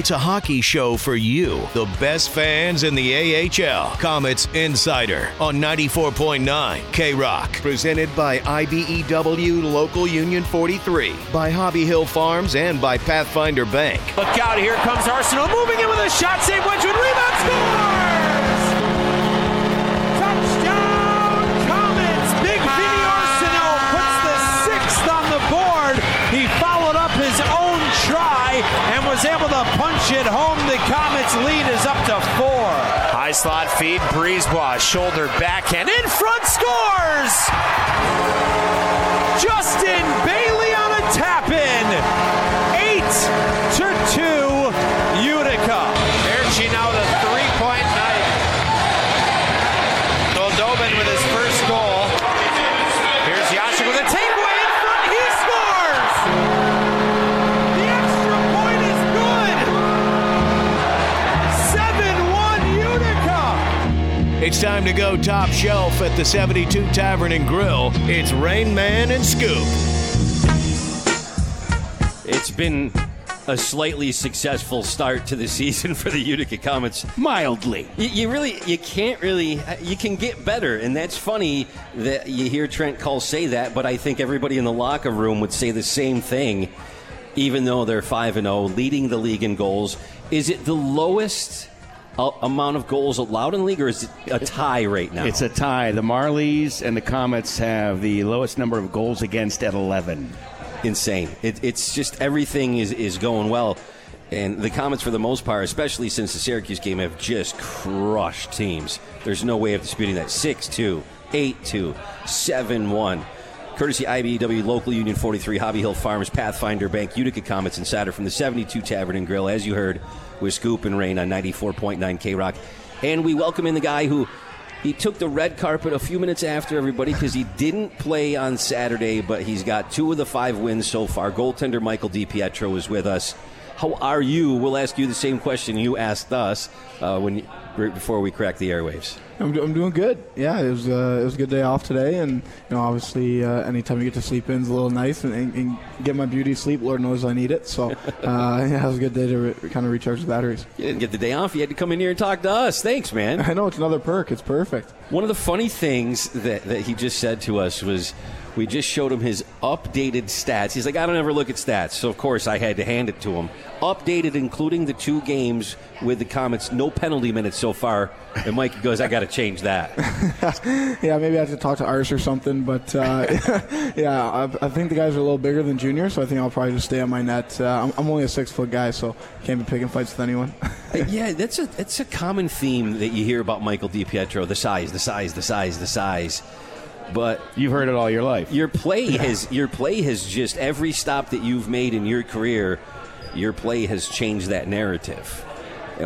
It's a hockey show for you, the best fans in the AHL. Comets Insider on 94.9 K Rock. Presented by IBEW Local Union 43, by Hobby Hill Farms, and by Pathfinder Bank. Look out, here comes Arsenal moving in with a shot, save Wedgewood, rebound, scores! And was able to punch it home. The Comets lead is up to four. High slot feed, Brisebois, shoulder backhand, in front scores! Justin Bailey on a tap in. Eight It's time to go top shelf at the 72 Tavern and Grill. It's Rain Man and Scoop. It's been a slightly successful start to the season for the Utica Comets. Mildly. You, you really, you can't really, you can get better, and that's funny that you hear Trent Cull say that. But I think everybody in the locker room would say the same thing, even though they're five and zero, leading the league in goals. Is it the lowest amount of goals allowed in the league, or is it a tie right now? It's a tie. The Marlies and the Comets have the lowest number of goals against at 11. insane. It, it's just everything is, is going well. And the Comets, for the most part, especially since the Syracuse game, have just crushed teams. There's no way of disputing that. 6 2, 8 2, 7 1. Courtesy IBEW Local Union 43, Hobby Hill Farms, Pathfinder Bank, Utica Comets and Insider from the 72 Tavern and Grill, as you heard, with Scoop and Rain on 94.9 K Rock. And we welcome in the guy who he took the red carpet a few minutes after everybody because he didn't play on Saturday, but he's got two of the five wins so far. Goaltender Michael DiPietro is with us. How are you? We'll ask you the same question you asked us uh, when before we crack the airwaves. I'm, I'm doing good. Yeah, it was uh, it was a good day off today, and you know, obviously, uh, anytime you get to sleep in is a little nice, and, and, and get my beauty sleep. Lord knows I need it. So, uh, yeah, it was a good day to re- kind of recharge the batteries. You didn't get the day off. You had to come in here and talk to us. Thanks, man. I know it's another perk. It's perfect. One of the funny things that, that he just said to us was we just showed him his updated stats. He's like, I don't ever look at stats. So, of course, I had to hand it to him. Updated, including the two games with the Comets, no penalty minutes so far. And Mike goes, I got to change that. Yeah, maybe I have to talk to Ars or something, but uh, yeah, I, I think the guys are a little bigger than Junior, so I think I'll probably just stay on my net. Uh, I'm, I'm only a six foot guy, so can't be picking fights with anyone. Uh, yeah, that's a that's a common theme that you hear about Michael DiPietro. The size, the size, the size, the size. But You've heard it all your life. your play has your play has just every stop that you've made in your career, your play has changed that narrative.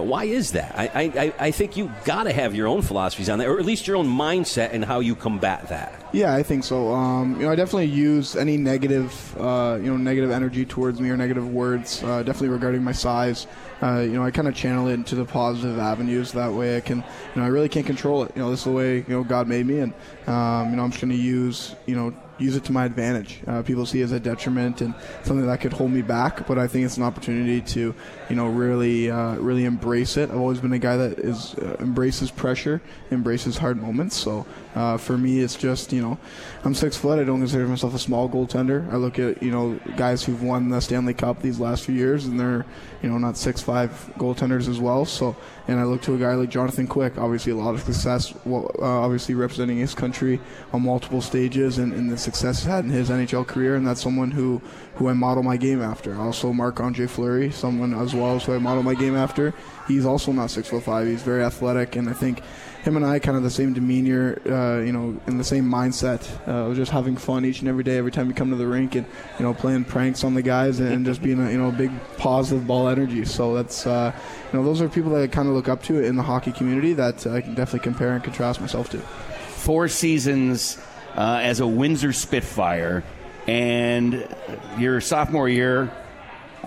Why is that? I, I, I- I think you got to have your own philosophies on that, or at least your own mindset and how you combat that. Yeah, I think so. Um, you know, I definitely use any negative, uh, you know, negative energy towards me or negative words, uh, definitely regarding my size. Uh, you know, I kind of channel it into the positive avenues. That way, I can, you know, I really can't control it. You know, this is the way you know God made me, and um, you know, I'm just going to use, you know, use it to my advantage. Uh, people see it as a detriment and something that could hold me back, but I think it's an opportunity to, you know, really, uh, really embrace it. I've always been a guy that is uh, embraces pressure, embraces hard moments. So uh, for me, it's just, you know, I'm six foot. I don't consider myself a small goaltender. I look at, you know, guys who've won the Stanley Cup these last few years, and they're, you know, not six five goaltenders as well. So, and I look to a guy like Jonathan Quick, obviously a lot of success, well, uh, obviously representing his country on multiple stages, and, and the success he's had in his NHL career, and that's someone who, who I model my game after. Also, Marc Andre Fleury, someone as well as who I model my game after. He's also not six foot five. He's very athletic, and I think him and I kind of the same demeanor, uh, you know, in the same mindset. Uh, just having fun each and every day, every time we come to the rink, and you know, playing pranks on the guys, and just being a you know a big positive ball energy. So that's uh, you know, those are people that I kind of look up to in the hockey community that I can definitely compare and contrast myself to. Four seasons uh, as a Windsor Spitfire, and your sophomore year,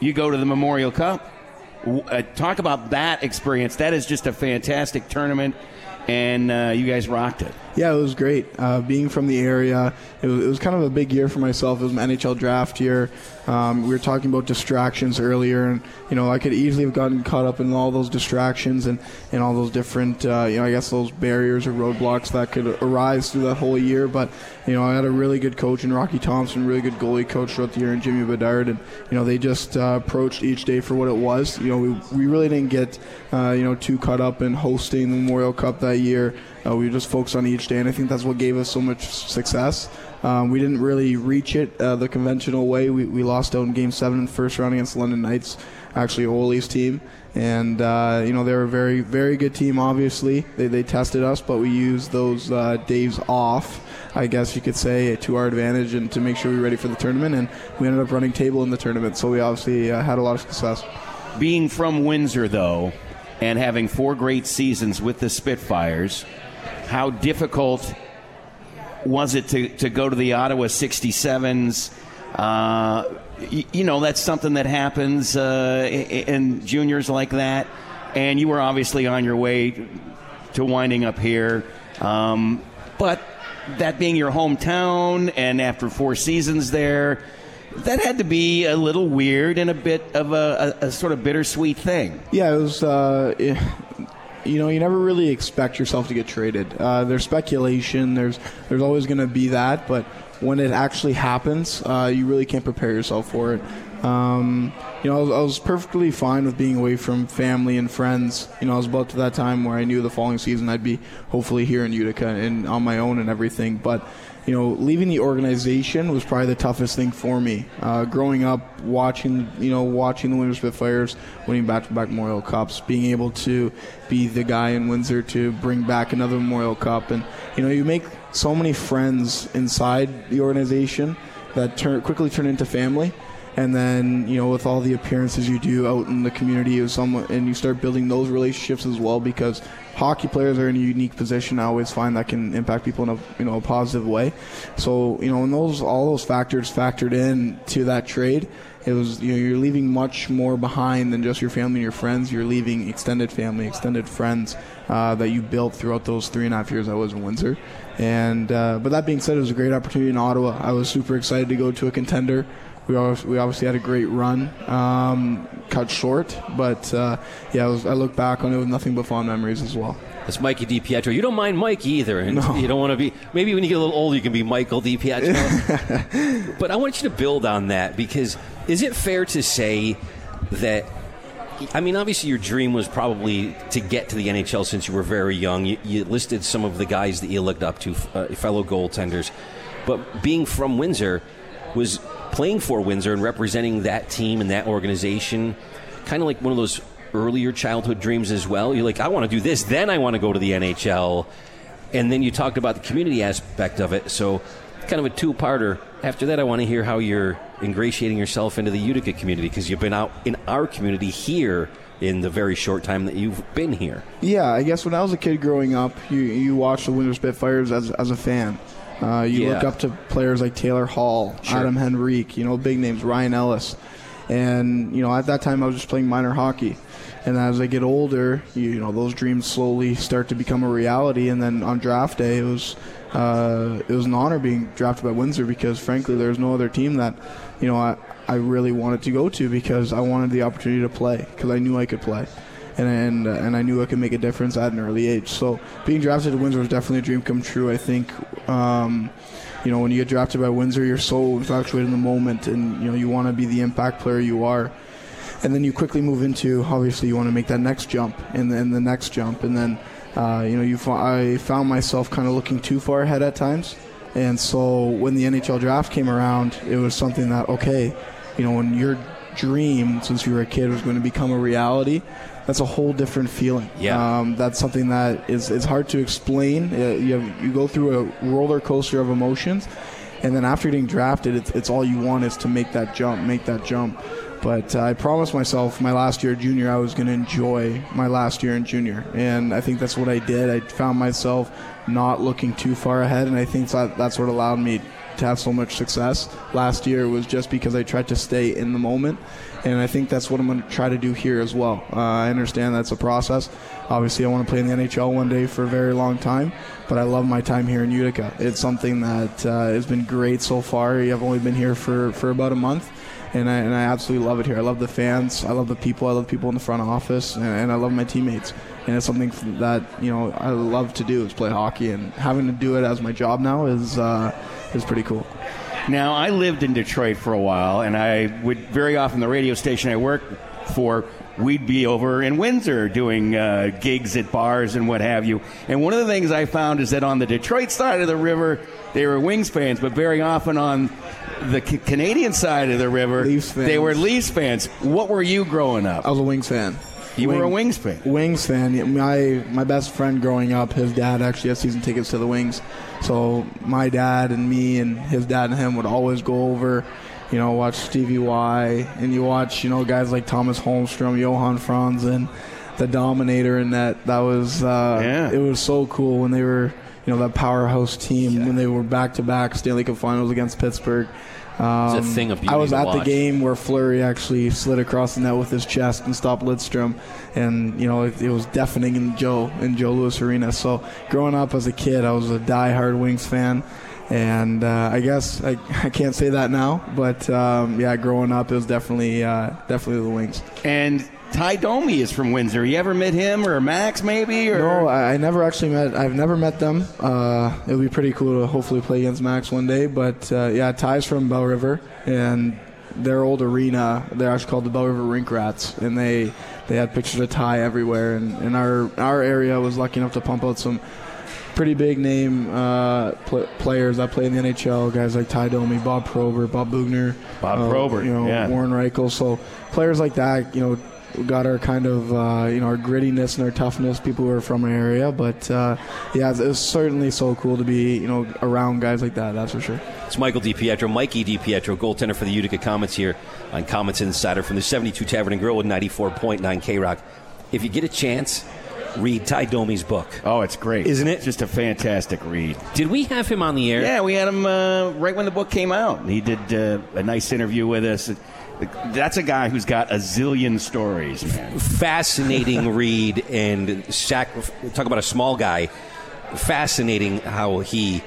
you go to the Memorial Cup. Uh, talk about that experience. That is just a fantastic tournament. And uh, you guys rocked it. Yeah, it was great. Uh, being from the area, it was, it was, kind of a big year for myself. It was my NHL draft year. Um, we were talking about distractions earlier, and you know I could easily have gotten caught up in all those distractions and, and all those different, uh, you know, I guess those barriers or roadblocks that could arise through that whole year. But you know, I had a really good coach in Rocky Thompson, really good goalie coach throughout the year, and Jimmy Bedard, and you know they just uh, approached each day for what it was. You know, we, we really didn't get uh, you know too caught up in hosting the Memorial Cup that year. Uh, we just focused on each day, and I think that's what gave us so much success. Um, we didn't really reach it uh, the conventional way. We, we lost out in Game Seven in the first round against London Knights, actually Olli's team, and uh, you know they were a very very good team. Obviously, they, they tested us, but we used those uh, days off. I guess you could say to our advantage and to make sure we were ready for the tournament. And we ended up running table in the tournament, so we obviously uh, had a lot of success. Being from Windsor, though, and having four great seasons with the Spitfires, how difficult was it to, to go to the Ottawa 67s? Uh, you, you, know, that's something that happens uh, in juniors like that. And you were obviously on your way to winding up here. Um, but that being your hometown, and after four seasons there, that had to be a little weird and a bit of a, a, a sort of bittersweet thing. Yeah, it was. Uh, you know, you never really expect yourself to get traded. Uh, there's speculation. There's there's always going to be that, but when it actually happens, uh, you really can't prepare yourself for it. Um, you know, I was, I was, perfectly fine with being away from family and friends. You know, I was about to that time where I knew the following season I'd be hopefully here in Utica and on my own and everything. But you know, leaving the organization was probably the toughest thing for me. Uh, growing up, watching, you know, watching the Windsor Spitfires winning back-to-back Memorial Cups, being able to be the guy in Windsor to bring back another Memorial Cup, and you know, you make so many friends inside the organization that turn quickly turn into family and then you know with all the appearances you do out in the community and you start building those relationships as well because hockey players are in a unique position. I always find that can impact people in a you know a positive way. So you know, when those all those factors factored in to that trade, it was you know you're leaving much more behind than just your family and your friends. You're leaving extended family, extended friends uh, that you built throughout those three and a half years I was in Windsor. And uh, but that being said, it was a great opportunity in Ottawa. I was super excited to go to a contender. We obviously, we obviously had a great run, um, cut short, but uh, yeah, I, was, I, look back on it with nothing but fond memories as well. It's Mikey DiPietro. You don't mind Mike either, and no. you don't want to be. Maybe when you get a little older, you can be Michael DiPietro. but I want you to build on that because is it fair to say that I mean, obviously, your dream was probably to get to the NHL since you were very young. You, you listed some of the guys that you looked up to, uh, fellow goaltenders. But being from Windsor was playing for Windsor and representing that team and that organization, kind of like one of those earlier childhood dreams as well. You're like, I want to do this, then I want to go to the NHL. And then you talked about the community aspect of it. So, kind of a two parter. After that, I want to hear how you're ingratiating yourself into the Utica community because you've been out in our community here in the very short time that you've been here. Yeah, I guess when I was a kid growing up, you, you watched the Windsor Spitfires as, as a fan. Uh, you yeah. look up to players like Taylor Hall, sure. Adam Henrique, you know, big names, Ryan Ellis. And, you know, at that time I was just playing minor hockey. And as I get older, you, you know, those dreams slowly start to become a reality. And then on draft day, it was uh, it was an honor being drafted by Windsor because, frankly, there's no other team that, you know, I, I really wanted to go to because I wanted the opportunity to play because I knew I could play and and, uh, and I knew I could make a difference at an early age. So being drafted to Windsor was definitely a dream come true. I think. Um, you know, when you get drafted by Windsor, you're so infatuated in the moment, and you know you want to be the impact player you are. And then you quickly move into obviously you want to make that next jump, and then the next jump, and then uh, you know you I found myself kind of looking too far ahead at times. And so when the NHL draft came around, it was something that okay, you know, when your dream since you were a kid was going to become a reality, that's a whole different feeling. Yeah. Um, that's something that is, is hard to explain. Uh, you, have, you go through a roller coaster of emotions, and then after getting drafted, it's, it's all you want is to make that jump, make that jump. But uh, I promised myself my last year junior, I was going to enjoy my last year in junior. And I think that's what I did. I found myself not looking too far ahead, and I think that, that's what allowed me to have so much success. Last year was just because I tried to stay in the moment, and I think that's what I'm going to try to do here as well. Uh, I understand that's a process. Obviously, I want to play in the NHL one day for a very long time, but I love my time here in Utica. It's something that uh, has been great so far. I've only been here for, for about a month and I, and I absolutely love it here. I love the fans. I love the people. I love people in the front office, and, and I love my teammates. And it's something that you know I love to do is play hockey, and having to do it as my job now is uh, is pretty cool. Now, I lived in Detroit for a while, and I would very often the radio station I worked for. We'd be over in Windsor doing uh, gigs at bars and what have you. And one of the things I found is that on the Detroit side of the river, they were Wings fans, but very often on the C- Canadian side of the river, Leafs fans. they were Leafs fans. What were you growing up? I was a Wings fan. You were a Wings fan. Wings fan. My my best friend growing up, his dad actually had season tickets to the Wings. So my dad and me and his dad and him would always go over, you know, watch Stevie Y, and you watch you know guys like Tomas Holmstrom, Johan Franzen, the Dominator, and that that was uh, Yeah. it was so cool when they were you know that powerhouse team when they were back to back Stanley Cup Finals against Pittsburgh. Um, a thing of beauty I was to at the game where Fleury actually slid across the net with his chest and stopped Lidstrom, and you know it, it was deafening in Joe in Joe Louis Arena. So growing up as a kid, I was a diehard Wings fan, and uh, I guess I, I can't say that now, but um, yeah, growing up it was definitely uh, definitely the Wings. And Ty Domi is from Windsor. You ever met him or Max maybe? Or No, I, never actually met. I've never met them. Uh, it would be pretty cool to hopefully play against Max one day. But uh, yeah, Ty's from Bell River, and their old arena, they're actually called the Bell River Rink Rats, and they they had pictures of Ty everywhere. And, and our our area was lucky enough to pump out some pretty big name uh, pl- players that play in the NHL. Guys like Ty Domi, Bob Probert, Bob Bugner, Bob uh, Probert, you know yeah. Warren Rychel. So players like that, you know, got our kind of uh, you know our grittiness and our toughness. People who are from our area, but uh, yeah, it's, it's certainly so cool to be you know around guys like that. That's for sure. It's Michael DiPietro, Mikey DiPietro, goaltender for the Utica Comets here on Comets Insider from the 72 Tavern and Grill with 94.9 K Rock. If you get a chance, read Ty Domi's book. Oh, it's great, Isn't it? Just a fantastic read. Did we have him on the air? Yeah, we had him uh, right when the book came out. He did uh, a nice interview with us. That's a guy who's got a zillion stories, man. Fascinating read and sac- talk about a small guy. Fascinating how he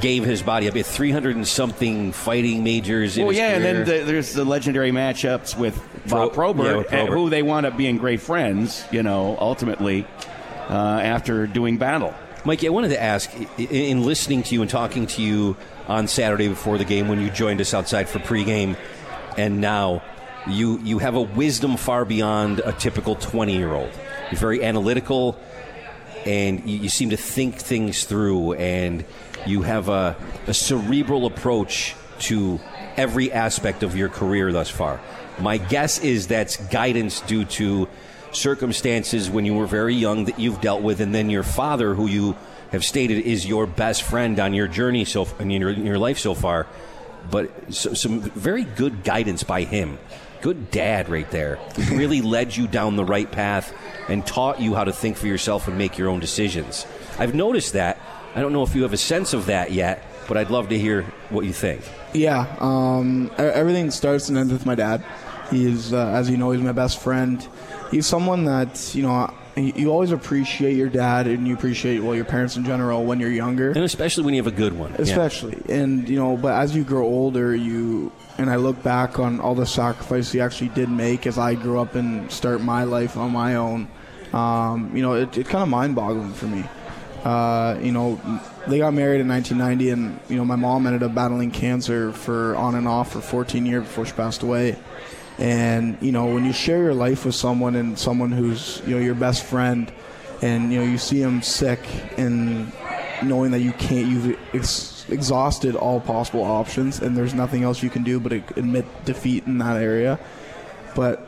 gave his body up. He had 300 and something fighting majors. in Well, yeah, and then the, there's the legendary matchups with Pro- Bob Probert, yeah, with Probert. who they wound up being great friends, you know, ultimately, uh, after doing battle. Mikey, I wanted to ask in listening to you and talking to you on Saturday before the game when you joined us outside for pregame, and now you you have a wisdom far beyond a typical 20 year old. You're very analytical, and you, you seem to think things through, and you have a, a cerebral approach to every aspect of your career thus far. My guess is that's guidance due to circumstances when you were very young that you've dealt with, and then your father, who you have stated is your best friend on your journey so in your, in your life so far. But so, some very good guidance by him. Good dad right there. Really led you down the right path and taught you how to think for yourself and make your own decisions. I've noticed that. I don't know if you have a sense of that yet, but I'd love to hear what you think. Yeah, um, everything starts and ends with my dad. He's, uh, as you know, he's my best friend. He's someone that you know you always appreciate your dad and you appreciate well your parents in general when you're younger. And especially when you have a good one. Yeah. especially and you know but as you grow older you and i look back on all the sacrifice he actually did make as i grew up and start my life on my own um, you know it, it kind of mind-boggling for me uh, you know they got married in 1990 and you know my mom ended up battling cancer for on and off for 14 years before she passed away and you know when you share your life with someone and someone who's you know your best friend and you know you see them sick and knowing that you can't you've ex- exhausted all possible options and there's nothing else you can do but admit defeat in that area but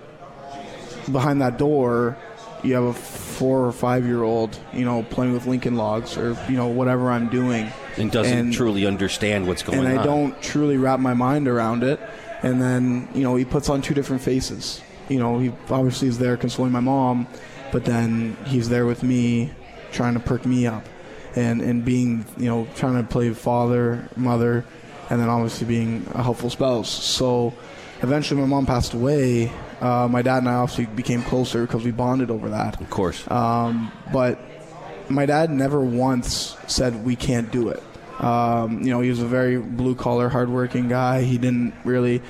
behind that door you have a four or five year old you know playing with lincoln logs or you know whatever i'm doing And doesn't And- truly understand what's going on. and on. I don't truly wrap my mind around it. And then you know he puts on two different faces. You know he obviously is there consoling my mom, but then he's there with me, trying to perk me up, and and being you know trying to play father, mother, and then obviously being a helpful spouse. So eventually, my mom passed away. Uh, my dad and I obviously became closer because we bonded over that. Of course. Um, but my dad never once said we can't do it. Um, you know, he was a very blue collar, hardworking guy. He didn't really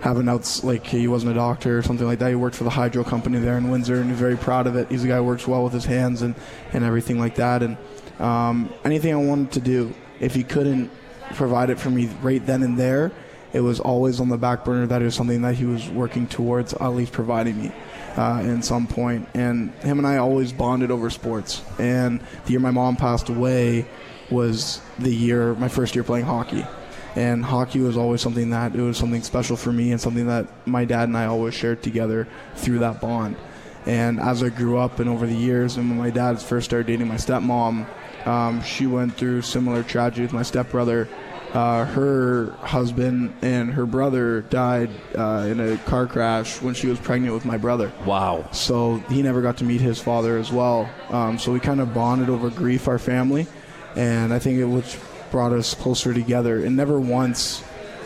have an outs like he wasn't a doctor or something like that. He worked for the hydro company there in Windsor, and he's very proud of it. He's a guy who works well with his hands and and everything like that. And um, anything I wanted to do, if he couldn't provide it for me right then and there, it was always on the back burner that it was something that he was working towards at least providing me uh, in some point. And him and I always bonded over sports. And the year my mom passed away was the year, my first year playing hockey. And hockey was always something that it was something special for me and something that my dad and I always shared together through that bond. And as I grew up and over the years, and when my dad first started dating my stepmom, um, she went through similar tragedy with my stepbrother. Uh, her husband and her brother died uh, in a car crash when she was pregnant with my brother. wow. So he never got to meet his father as well. Um, so we kind of bonded over grief, our family, and I think it which brought us closer together. And never once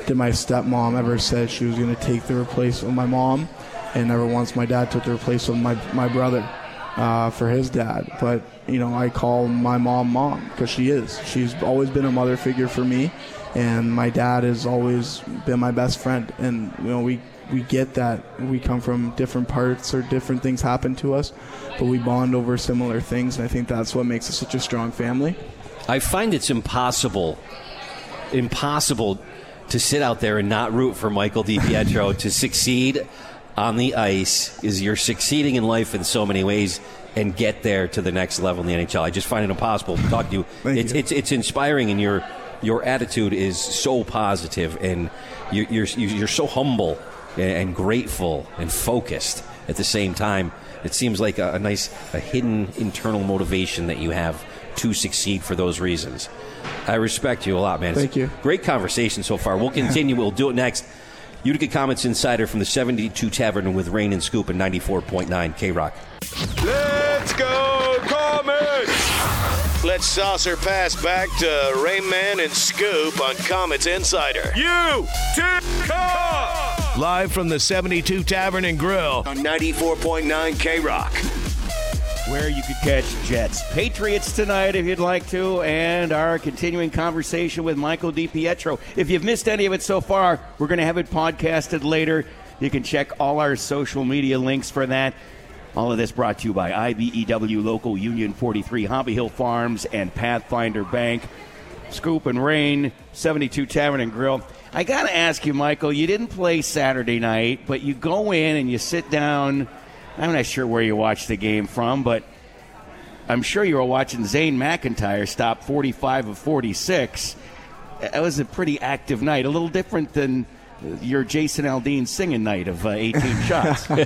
did my stepmom ever say she was going to take the replace of my mom, and never once my dad took the replace of my my brother uh, for his dad. But you know, I call my mom mom because she is. She's always been a mother figure for me, and my dad has always been my best friend. And you know, we we get that we come from different parts or different things happen to us, but we bond over similar things, and I think that's what makes us such a strong family. I find it's impossible, impossible to sit out there and not root for Michael DiPietro to succeed on the ice. Is you're succeeding in life in so many ways and get there to the next level in the NHL. I just find it impossible to talk to you. It's, you. it's it's inspiring, and your your attitude is so positive, and you, you're you're so humble and, grateful and focused at the same time. It seems like a, a nice, a hidden internal motivation that you have to succeed for those reasons. I respect you a lot, man. Thank you. Great conversation so far. We'll continue. We'll do it next. Utica Comets Insider from the 72 Tavern with Rain and Scoop and 94.9 K Rock. Let's go, Comets! Let's saucer pass back to Rain Man and Scoop on Comets Insider. Utica! Live from the 72 Tavern and Grill on 94.9 K Rock. Where you could catch Jets Patriots tonight if you'd like to, and our continuing conversation with Michael DiPietro. If you've missed any of it so far, we're going to have it podcasted later. You can check all our social media links for that. All of this brought to you by IBEW Local Union 43, Hobby Hill Farms, and Pathfinder Bank. Scoop and Rain, 72 Tavern and Grill. I got to ask you, Michael, you didn't play Saturday night, but you go in and you sit down. I'm not sure where you watched the game from, but I'm sure you were watching Zane McIntyre stop 45 of 46. That was a pretty active night, a little different than your Jason Aldean singing night of uh, 18 shots.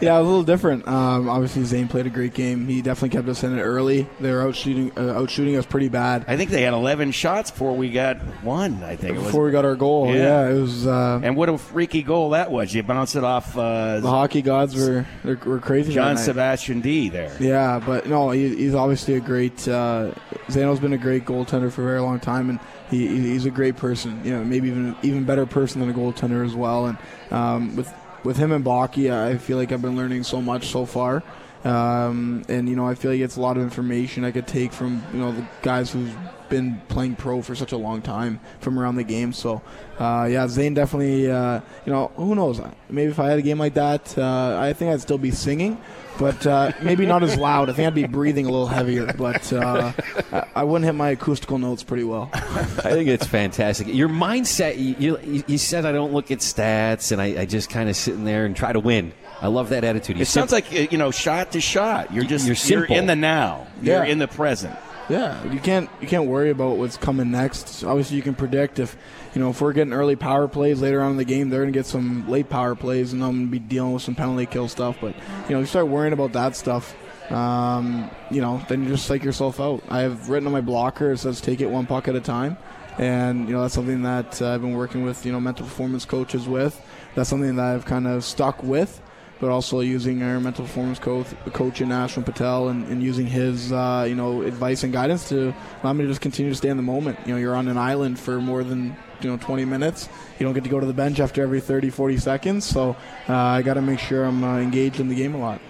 Yeah, a little different. Um, obviously, Zane played a great game. He definitely kept us in it early. They were out shooting, uh, out shooting us pretty bad I think they had 11 shots before we got one. I think it was. before we got our goal. Yeah. Yeah, it was. Uh, and what a freaky goal that was! You bounce it off uh, the hockey gods were were crazy. John. Sebastian D. There. Yeah, but no, he, he's obviously a great. Uh, Zano's been a great goaltender for a very long time, and he, he- he's a great person. You know, maybe even even better person than a goaltender as well. And um, with with him and Baki, I feel like I've been learning so much so far. Um, and you know, I feel like it's a lot of information I could take from you know the guys who've been playing pro for such a long time from around the game. So, uh, yeah, Zane definitely. Uh, you know, who knows? Maybe if I had a game like that, uh, I think I'd still be singing, but uh, maybe not as loud. I think I'd be breathing a little heavier, but uh, I- I wouldn't hit my acoustical notes pretty well. I think it's fantastic. Your mindset, you, you, you said I don't look at stats and I, I just kind of sit in there and try to win. I love that attitude. You It sounds like uh, you know, shot to shot. You're just You're you're, in the now. Yeah. You're in the present. Yeah, you can't you can't worry about what's coming next. Obviously, you can predict if you know if we're getting early power plays later on in the game, they're gonna get some late power plays, and I'm gonna be dealing with some penalty kill stuff. But you know, you start worrying about that stuff. Um, you know, then you just psych yourself out. I have written on my blocker it says take it one puck at a time, and you know that's something that uh, I've been working with you know mental performance coaches with. That's something that I've kind of stuck with. But also using our mental performance coach, coach in Ashwin Patel, and, and using his uh, you know advice and guidance to allow me to just continue to stay in the moment. You know, you're on an island for more than you know 20 minutes. You don't get to go to the bench after every 30, 40 seconds. So uh, I got to make sure I'm uh, engaged in the game a lot.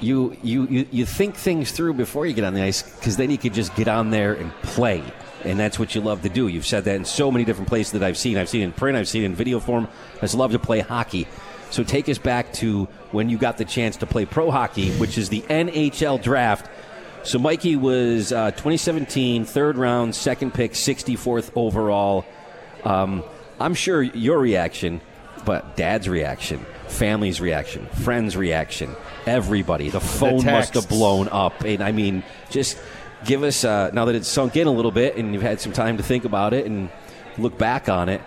You, you, you, you think things through before you get on the ice because then you could just get on there and play. And that's what you love to do. You've said that in so many different places that I've seen. I've seen in print, I've seen in video form. I just love to play hockey. So take us back to when you got the chance to play pro hockey, which is the NHL draft. So Mikey was uh, 2017, third round, second pick, 64th overall. Um, I'm sure your reaction, but dad's reaction, family's reaction, friends' reaction, everybody, the phone must have blown up. And I mean, just give us, uh, now that it's sunk in a little bit and you've had some time to think about it and look back on it,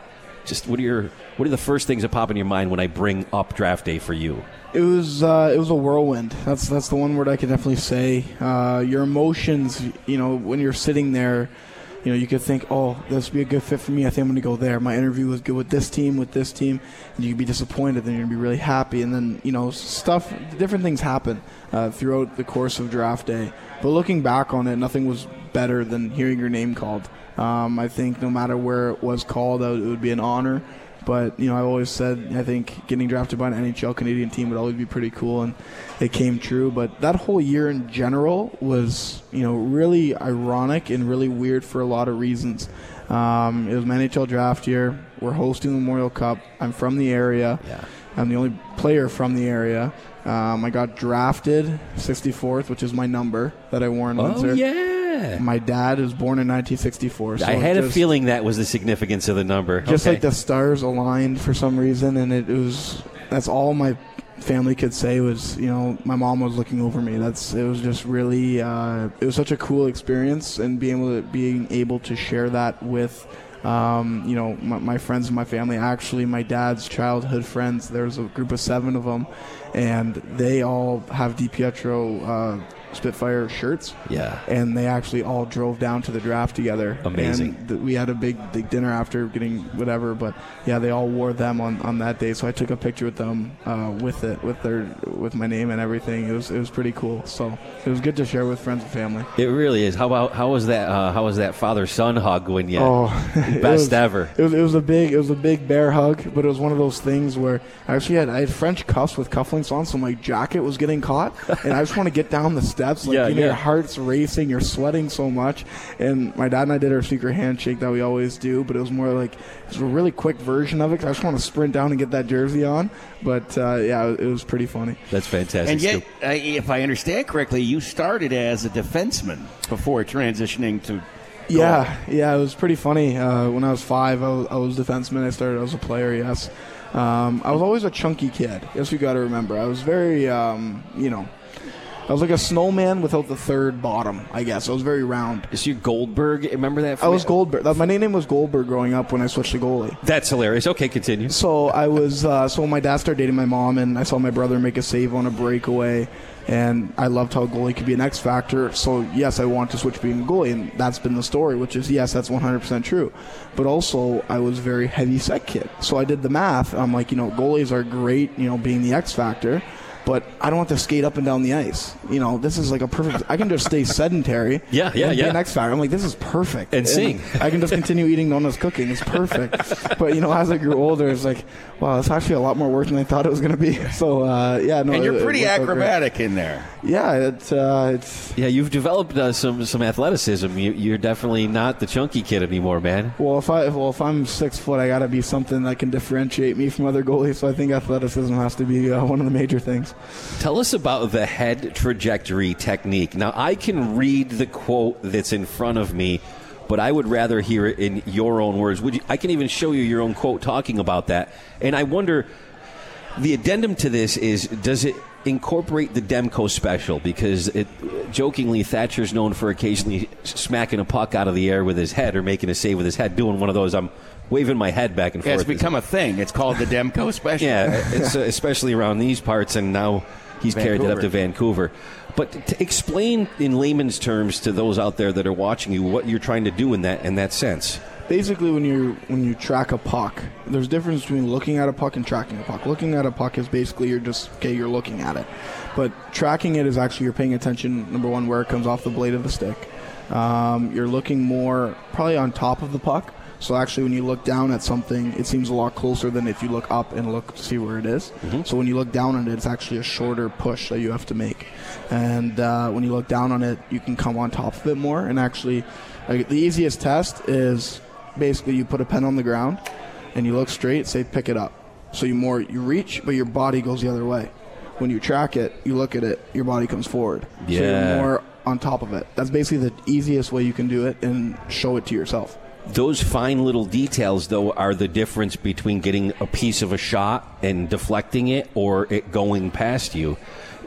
just what are your what are the first things that pop in your mind when I bring up draft day for you? It was uh, it was a whirlwind. That's that's the one word I can definitely say. Uh, your emotions, you know, when you're sitting there, you know, you could think, oh, this would be a good fit for me. I think I'm going to go there. My interview was good with this team, with this team. And you could be disappointed, then you're going to be really happy, and then you know, stuff, different things happen uh, throughout the course of draft day. But looking back on it, nothing was better than hearing your name called. Um, I think no matter where it was called, it would be an honor. But you know, I've always said I think getting drafted by an NHL Canadian team would always be pretty cool, and it came true. But that whole year in general was you know really ironic and really weird for a lot of reasons. Um, it was my NHL draft year. We're hosting the Memorial Cup. I'm from the area. Yeah. I'm the only player from the area. Um, I got drafted 64th, which is my number that I wore in Windsor. Oh, yeah. My dad was born in 1964. So I had just, a feeling that was the significance of the number. Just Okay. like the stars aligned for some reason, and it, was that's all my family could say was you know my mom was looking over me. That's it was just really uh, it was such a cool experience, and being able to being able to share that with. Um, you know, my, my friends and my family. Actually, my dad's childhood friends. There's a group of seven of them, and they all have DiPietro uh, Spitfire shirts. Yeah. and they actually all drove down to the draft together. Amazing. And th- we had a big, big dinner after getting whatever, but yeah, they all wore them on, on that day. So I took a picture with them uh, with it, with their, with my name and everything. It was it was pretty cool. So it was good to share with friends and family. It really is. How about how was that? Uh, how was that father son hug when you Oh, best was- ever? It was, it was a big it was a big bear hug, but it was one of those things where I actually had I had French cuffs with cufflinks on, so my jacket was getting caught, and I just want to get down the steps. That's like Yeah, you know, yeah. your heart's racing, you're sweating so much. And my dad and I did our secret handshake that we always do, but it was more like it was a really quick version of it. 'cause I just want to sprint down and get that jersey on. But uh, yeah, it was pretty funny. That's fantastic. And yet, uh, if I understand correctly, you started as a defenseman before transitioning to. Yeah, yeah, it was pretty funny. Uh, when I was five, I was, I was defenseman. I started as a player. Yes, um, I was always a chunky kid. Yes, you got to remember. I was very, um, you know, I was like a snowman without the third bottom. I guess I was very round. is you Goldberg? Remember that? I was Goldberg. My name was Goldberg growing up when I switched to goalie. That's hilarious. Okay, continue. So I was uh, so my dad started dating my mom, and I saw my brother make a save on a breakaway, and I loved how goalie could be an X factor. So yes, I want to switch being a goalie, and that's been the story. Which is yes, that's 100 percent true. But also, I was a very heavy set kid, so I did the math. I'm like, you know, goalies are great, you know, being the X factor. But I don't have to skate up and down the ice. You know, this is like a perfect. I can just stay sedentary. Yeah, yeah, and be yeah. an X factor. I'm like, this is perfect. And sing. I can just continue eating donuts, cooking. It's perfect. but you know, as I grew older, it's like, wow, it's actually a lot more work than I thought it was going to be. So uh, yeah, no. And you're it pretty worked out acrobatic in there. Yeah, it's uh, it's. Yeah, you've developed uh, some some athleticism. You, you're definitely not the chunky kid anymore, man. Well, if I well if I'm six foot, I got to be something that can differentiate me from other goalies. So I think athleticism has to be uh, one of the major things. Tell us about the head trajectory technique. Now, I can read the quote that's in front of me, but I would rather hear it in your own words. Would you, I can even show you your own quote talking about that. And I wonder, the addendum to this is, does it incorporate the Demko special? Because it, jokingly, Thatcher's known for occasionally smacking a puck out of the air with his head or making a save with his head, doing one of those. I'm waving my head back and Yeah, forth. it's become a thing. It's called the Demko Special. Yeah, it's, uh, especially around these parts, and now he's carried it up to Vancouver. But to explain in layman's terms to those out there that are watching you what you're trying to do in that in that sense. basically when you when you track a puck, there's a difference between looking at a puck and tracking a puck. Looking at a puck is basically you're just okay, you're looking at it, but tracking it is actually you're paying attention. Number one, where it comes off the blade of the stick. Um, you're looking more probably on top of the puck. So actually, when you look down at something, it seems a lot closer than if you look up and look to see where it is. So when you look down on it, it's actually a shorter push that you have to make. And uh, when you look down on it, you can come on top of it more. And actually, like, the easiest test is basically you put a pen on the ground and you look straight, say pick it up. So you more you reach, but your body goes the other way. When you track it, you look at it, your body comes forward. So Yeah. you're more on top of it. That's basically the easiest way you can do it and show it to yourself. Those fine little details, though, are the difference between getting a piece of a shot and deflecting it or it going past you.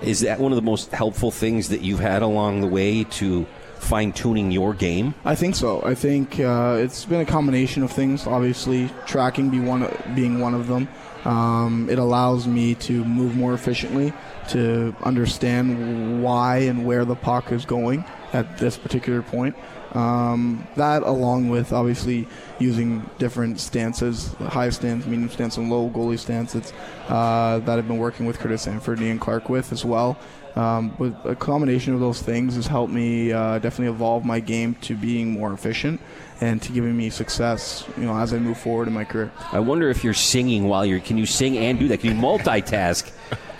Is that one of the most helpful things that you've had along the way to fine tuning your game? I think so. I think uh, it's been a combination of things. Obviously, tracking be one being one of them. Um, it allows me to move more efficiently, to understand why and where the puck is going at this particular point. Um, that, along with obviously using different stances, high stance, medium stance, and low goalie stances, uh, that I've been working with Curtis Sanford and Ian Clark with as well. Um, but a combination of those things has helped me uh, definitely evolve my game to being more efficient and to giving me success, you know, as I move forward in my career. I wonder if you're singing while you're. Can you sing and do that? Can you multitask?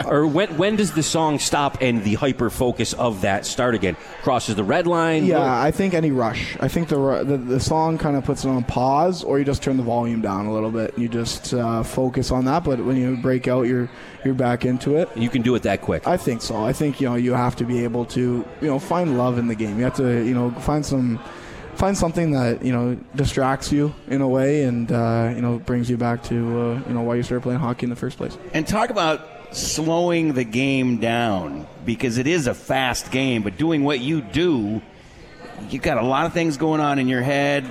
or when when does the song stop and the hyper focus of that start again? Crosses the red line. Yeah, I think any rush. I think the the, the song kind of puts it on pause, or you just turn the volume down a little bit. And you just uh, focus on that. But when you break out, you're you're back into it. You can do it that quick. I think so. I think you know you have to be able to you know find love in the game. You have to you know find some find something that you know distracts you in a way and uh, you know brings you back to uh, you know why you started playing hockey in the first place. And talk about slowing the game down because it is a fast game, but doing what you do, you've got a lot of things going on in your head.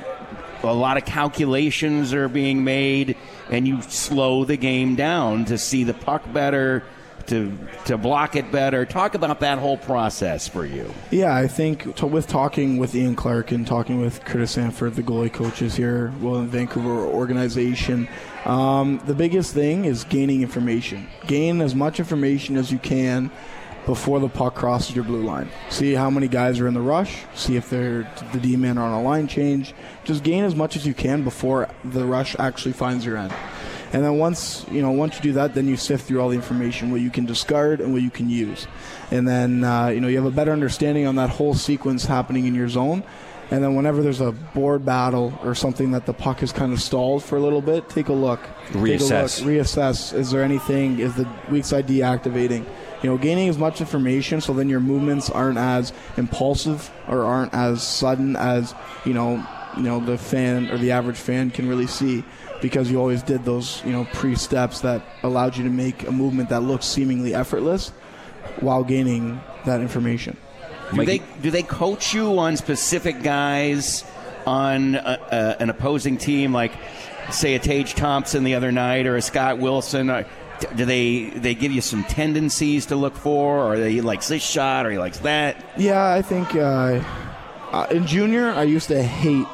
A lot of calculations are being made, and you slow the game down to see the puck better, to to block it better. Talk about that whole process for you. Yeah, I think t- with talking with Ian Clark and talking with Curtis Sanford, the goalie coaches here, well, in Vancouver organization, um, the biggest thing is gaining information. Gain as much information as you can before the puck crosses your blue line. See how many guys are in the rush. See if they're the D men are on a line change. Just gain as much as you can before the rush actually finds your end. And then once you know, once you do that, then you sift through all the information, what you can discard and what you can use, and then uh, you know you have a better understanding on that whole sequence happening in your zone. And then whenever there's a board battle or something that the puck is kind of stalled for a little bit, take a look, Reassess. take a look, reassess. Is there anything? Is the weak side deactivating? You know, gaining as much information so then your movements aren't as impulsive or aren't as sudden as you know, you know the fan or the average fan can really see because you always did those you know pre steps that allowed you to make a movement that looks seemingly effortless while gaining that information. Do they do they coach you on specific guys on uh an opposing team, like say a Tage Thompson the other night or a Scott Wilson? Or do they they give you some tendencies to look for, or they likes this shot, or he likes that? Yeah, I think uh, uh, in junior, I used to hate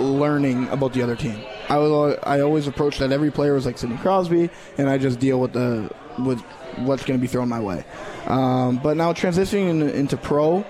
learning about the other team. I was I always approached that every player was like Sidney Crosby, and I just deal with the with what's going to be thrown my way. Um, but now transitioning into, into pro,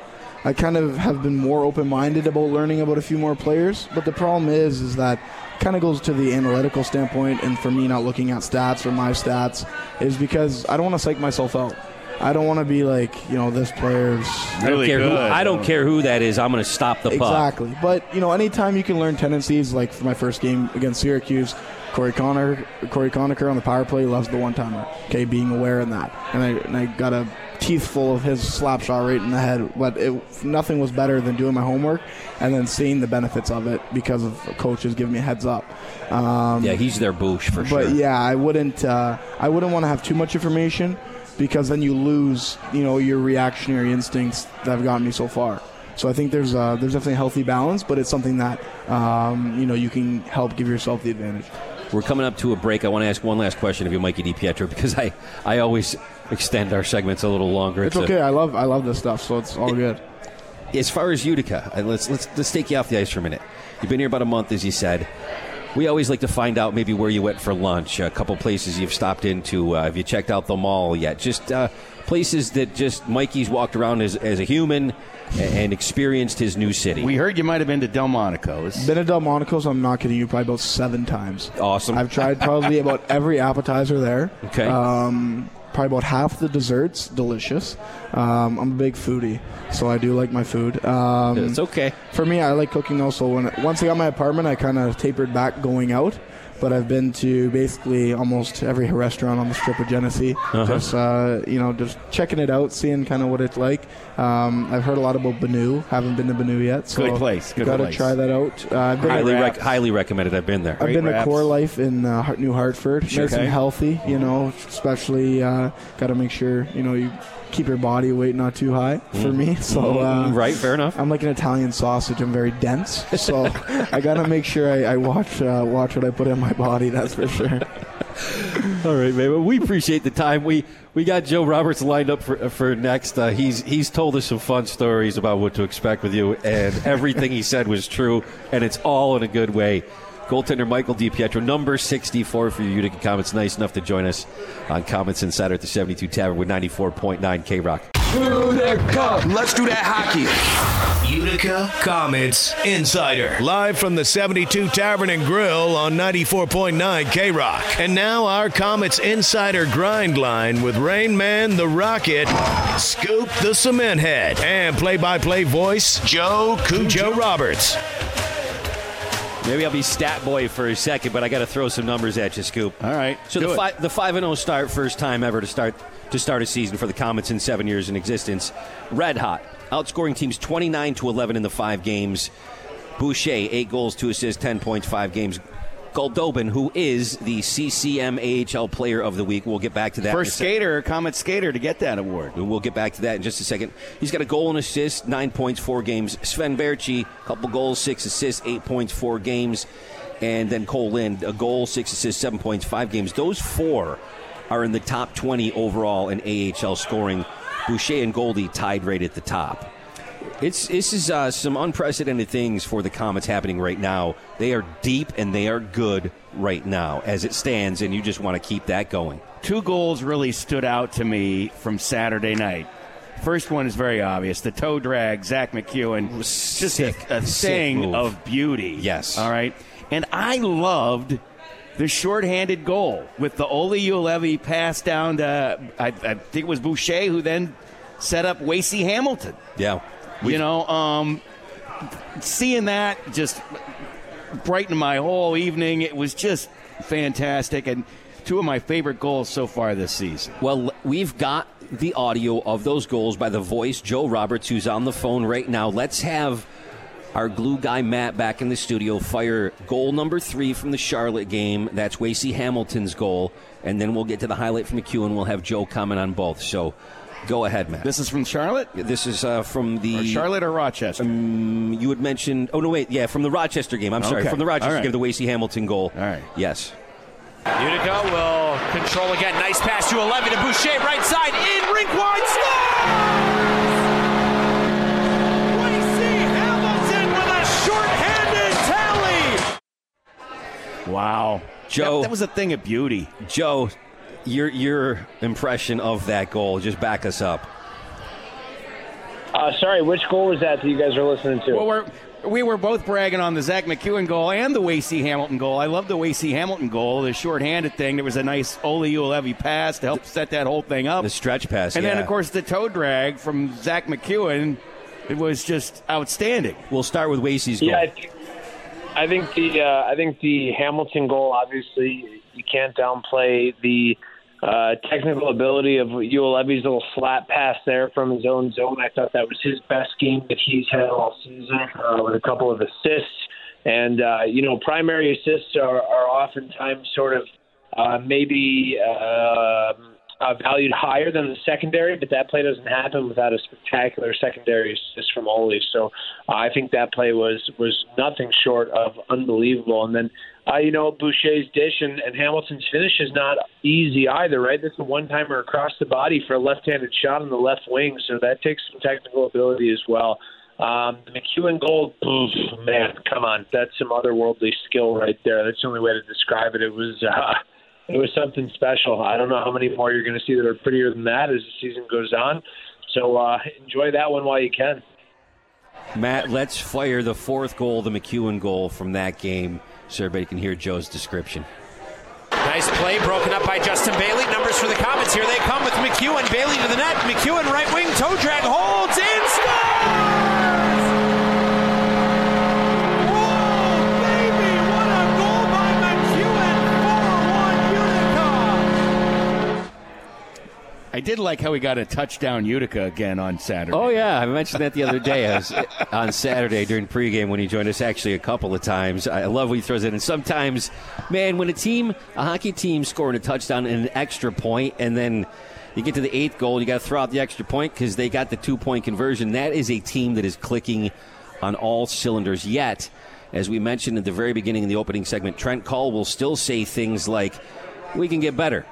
I kind of have been more open minded about learning about a few more players. But the problem is, is that kind of goes to the analytical standpoint, and for me not looking at stats or my stats is because I don't want to psych myself out. I don't want to be like, you know, this player's I don't Really care who. good. I don't care who that is. I'm going to stop the puck. Exactly. But you know, anytime you can learn tendencies, like for my first game against Syracuse, Corey Connor, Cory Conacher on the power play loves the one timer. Okay, being aware in that, and I and I got a teeth full of his slap shot right in the head. But it, nothing was better than doing my homework and then seeing the benefits of it because of coaches giving me a heads up. Um, Yeah, he's their boosh for sure. but yeah, I wouldn't. Uh, I wouldn't want to have too much information because then you lose, you know, your reactionary instincts that have gotten me so far. So I think there's uh, there's definitely a healthy balance, but it's something that um, you know you can help give yourself the advantage. We're coming up to a break. I want to ask one last question of you, Mikey DiPietro, because I, I always extend our segments a little longer. It's a- okay. I love I love this stuff, so it's all good. as far as Utica, let's let's let's take you off the ice for a minute. You've been here about a month, as you said. We always like to find out maybe where you went for lunch, a couple places you've stopped into. Uh, have you checked out the mall yet? Just uh, places that just Mikey's walked around as, as a human and experienced his new city. We heard you might have been to Delmonico's. Been at Delmonico's, I'm not kidding you, probably about seven times. Awesome. I've tried probably about every appetizer there. Okay. Um, probably about half the desserts, delicious. Um, I'm a big foodie, so I do like my food. Um, it's okay. For me, I like cooking also. When once I got my apartment, I kind of tapered back going out. But I've been to basically almost every restaurant on the strip of Genesee. Uh-huh. Just uh, you know, just checking it out, seeing kind of what it's like. Um, I've heard a lot about Banu. Haven't been to Banu yet. So Good place, good gotta place. try that out. Uh, I've been Highly, rec- highly recommended. I've been there. I've been to. Core Life in uh, New Hartford. Sure. Nice and healthy, you know. Especially uh, got to make sure you know you keep your body weight not too high for me. So uh, right, fair enough. I'm like an Italian sausage. I'm very dense, so I gotta make sure I, I watch uh, watch what I put in my body. That's for sure. All right, man. Well, we appreciate the time. We we got Joe Roberts lined up for for next. Uh, he's he's told us some fun stories about what to expect with you, and everything he said was true, and it's all in a good way. Goaltender Michael DiPietro, number 64 for your Utica Comets. Nice enough to join us on Comets Insider at the 72 Tavern with 94.9 K Rock. Let's do that hockey. Utica Comets Insider. Live from the 72 Tavern and Grill on 94.9 K Rock. And now our Comets Insider grind line with Rain Man the Rocket, Scoop the Cement Head, and play by play voice Joe Cujo Roberts. Maybe I'll be stat boy for a second, but I got to throw some numbers at you, Scoop. All right, So the five the five and zero start, first time ever to start to start a season for the Comets in seven years in existence. Red hot, outscoring teams twenty nine to eleven in the five games. Boucher eight goals, two assists, ten points, five games. Goldobin, who is the CCM AHL Player of the Week, we'll get back to that. First skater, Comet skater, to get that award. We'll get back to that in just a second. He's got a goal and assist, nine points, four games. Sven Baertschi, couple goals, six assists, eight points, four games. And then Kole Lind, a goal, six assists, seven points, five games. Those four are in the top 20 overall in AHL scoring. Boucher and Goldie tied right at the top. It's this is uh, some unprecedented things for the Comets happening right now. They are deep and they are good right now as it stands, and you just want to keep that going. Two goals really stood out to me from Saturday night. First one is very obvious. The toe drag, Zack MacEwen, was just sick, a, a sick thing move. of beauty. Yes. All right. And I loved the shorthanded goal with the Olli Juolevi pass down to, I, I think it was Boucher, who then set up Wacey Hamilton. Yeah, you know, um, seeing that just brightened my whole evening. It was just fantastic, and two of my favorite goals so far this season. Well, we've got the audio of those goals by the voice, Joe Roberts, who's on the phone right now. Let's have our glue guy, Matt, back in the studio fire goal number three from the Charlotte game. That's Wacey Hamilton's goal. And then we'll get to the highlight from MacEwen. We'll have Joe comment on both. So go ahead, Matt. This is from Charlotte, This is uh, from the. or Charlotte or Rochester. You had mentioned. Oh, no, wait. Yeah, from the Rochester game. I'm sorry. From the Rochester All right. game, the Wacey Hamilton goal. All right. Yes. Utica will control again. Nice pass to 11 to Boucher, right side, in rink wide, scores! Wacey Hamilton with a short-handed tally. wow, Joe- that, that was a thing of beauty. Joe, your your impression of that goal. Just back us up. Uh, sorry, which goal was that that you guys are listening to? Well, we're we were both bragging on the Zack MacEwen goal and the Wacey Hamilton goal. I love the Wacey Hamilton goal, the shorthanded thing. There was a nice Olli Juolevi pass to help set that whole thing up. The stretch pass. And yeah. then, of course, the toe drag from Zack MacEwen. It was just outstanding. we'll start with Wacey's goal. yeah, I think, I think the uh, I think the Hamilton goal. Obviously, you can't downplay the uh, technical ability of Ewell little flat pass there from his own zone. I thought that was his best game that he's had all season, uh, with a couple of assists. And uh, you know, primary assists are, are oftentimes sort of uh, maybe uh, uh, valued higher than the secondary, but that play doesn't happen without a spectacular secondary assist from Olli. So uh, I think that play was was nothing short of unbelievable. And then uh, you know Boucher's dish and, and Hamilton's finish is not easy either, right? That's a one timer across the body for a left handed shot on the left wing, so that takes some technical ability as well. Um, the MacEwen goal, oof, man, come on, that's some otherworldly skill right there. That's the only way to describe it. It was. Uh, it was something special. I don't know how many more you're going to see that are prettier than that as the season goes on. So uh, enjoy that one while you can. Matt, let's fire the fourth goal, the MacEwen goal from that game, so everybody can hear Joe's description. Nice play, broken up by Justin Bailey. Numbers for the Comets. Here they come with MacEwen. Bailey to the net. MacEwen, right wing toe drag holds in I did like how he got a touchdown Utica again on Saturday. Oh yeah, I mentioned that the other day I was, on Saturday during pregame when he joined us. Actually, a couple of times. I love when he throws it. And sometimes, man, when a team, a hockey team, scoring a touchdown and an extra point, and then you get to the eighth goal, you got to throw out the extra point because they got the two point conversion. That is a team that is clicking on all cylinders. Yet, as we mentioned at the very beginning in the opening segment, Trent Cull will still say things like, "We can get better."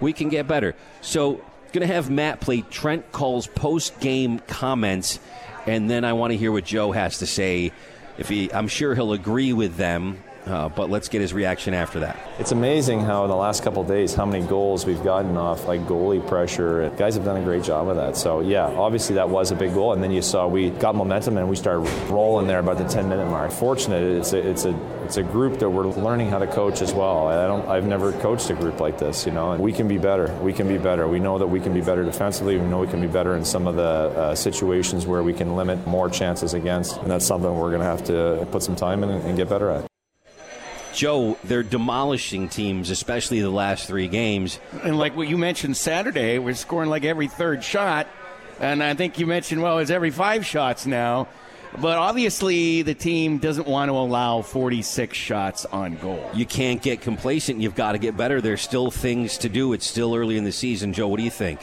we can get better. So, going to have Matt play Trent Cull's post game comments, and then I want to hear what Joe has to say. If he, I'm sure he'll agree with them, uh, but let's get his reaction after that. It's amazing how in the last couple days how many goals we've gotten off like goalie pressure. Guys have done a great job of that. So yeah, obviously that was a big goal, and then you saw we got momentum and we started rolling there about the 10 minute mark. Fortunate, it's a it's a it's a group that we're learning how to coach as well. I don't I've never coached a group like this, you know. And we can be better. We can be better. We know that we can be better defensively. We know we can be better in some of the uh, situations where we can limit more chances against, and that's something we're going to have to put some time in and get better at. Joe, they're demolishing teams, especially the last three games. And like what you mentioned Saturday, we're scoring like every third shot. And I think you mentioned, well, it's every five shots now. But obviously, the team doesn't want to allow 46 shots on goal. You can't get complacent. You've got to get better. There's still things to do. It's still early in the season. Joe, what do you think?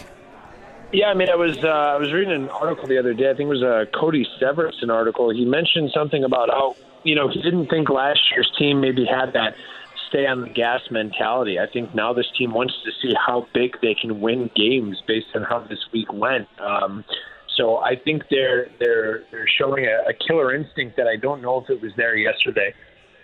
Yeah, I mean, I was uh, I was reading an article the other day. I think it was a Cody Severson article. He mentioned something about how you know he didn't think last year's team maybe had that stay on the gas mentality. I think now this team wants to see how big they can win games based on how this week went. Um, so I think they're they're they're showing a, a killer instinct that I don't know if it was there yesterday.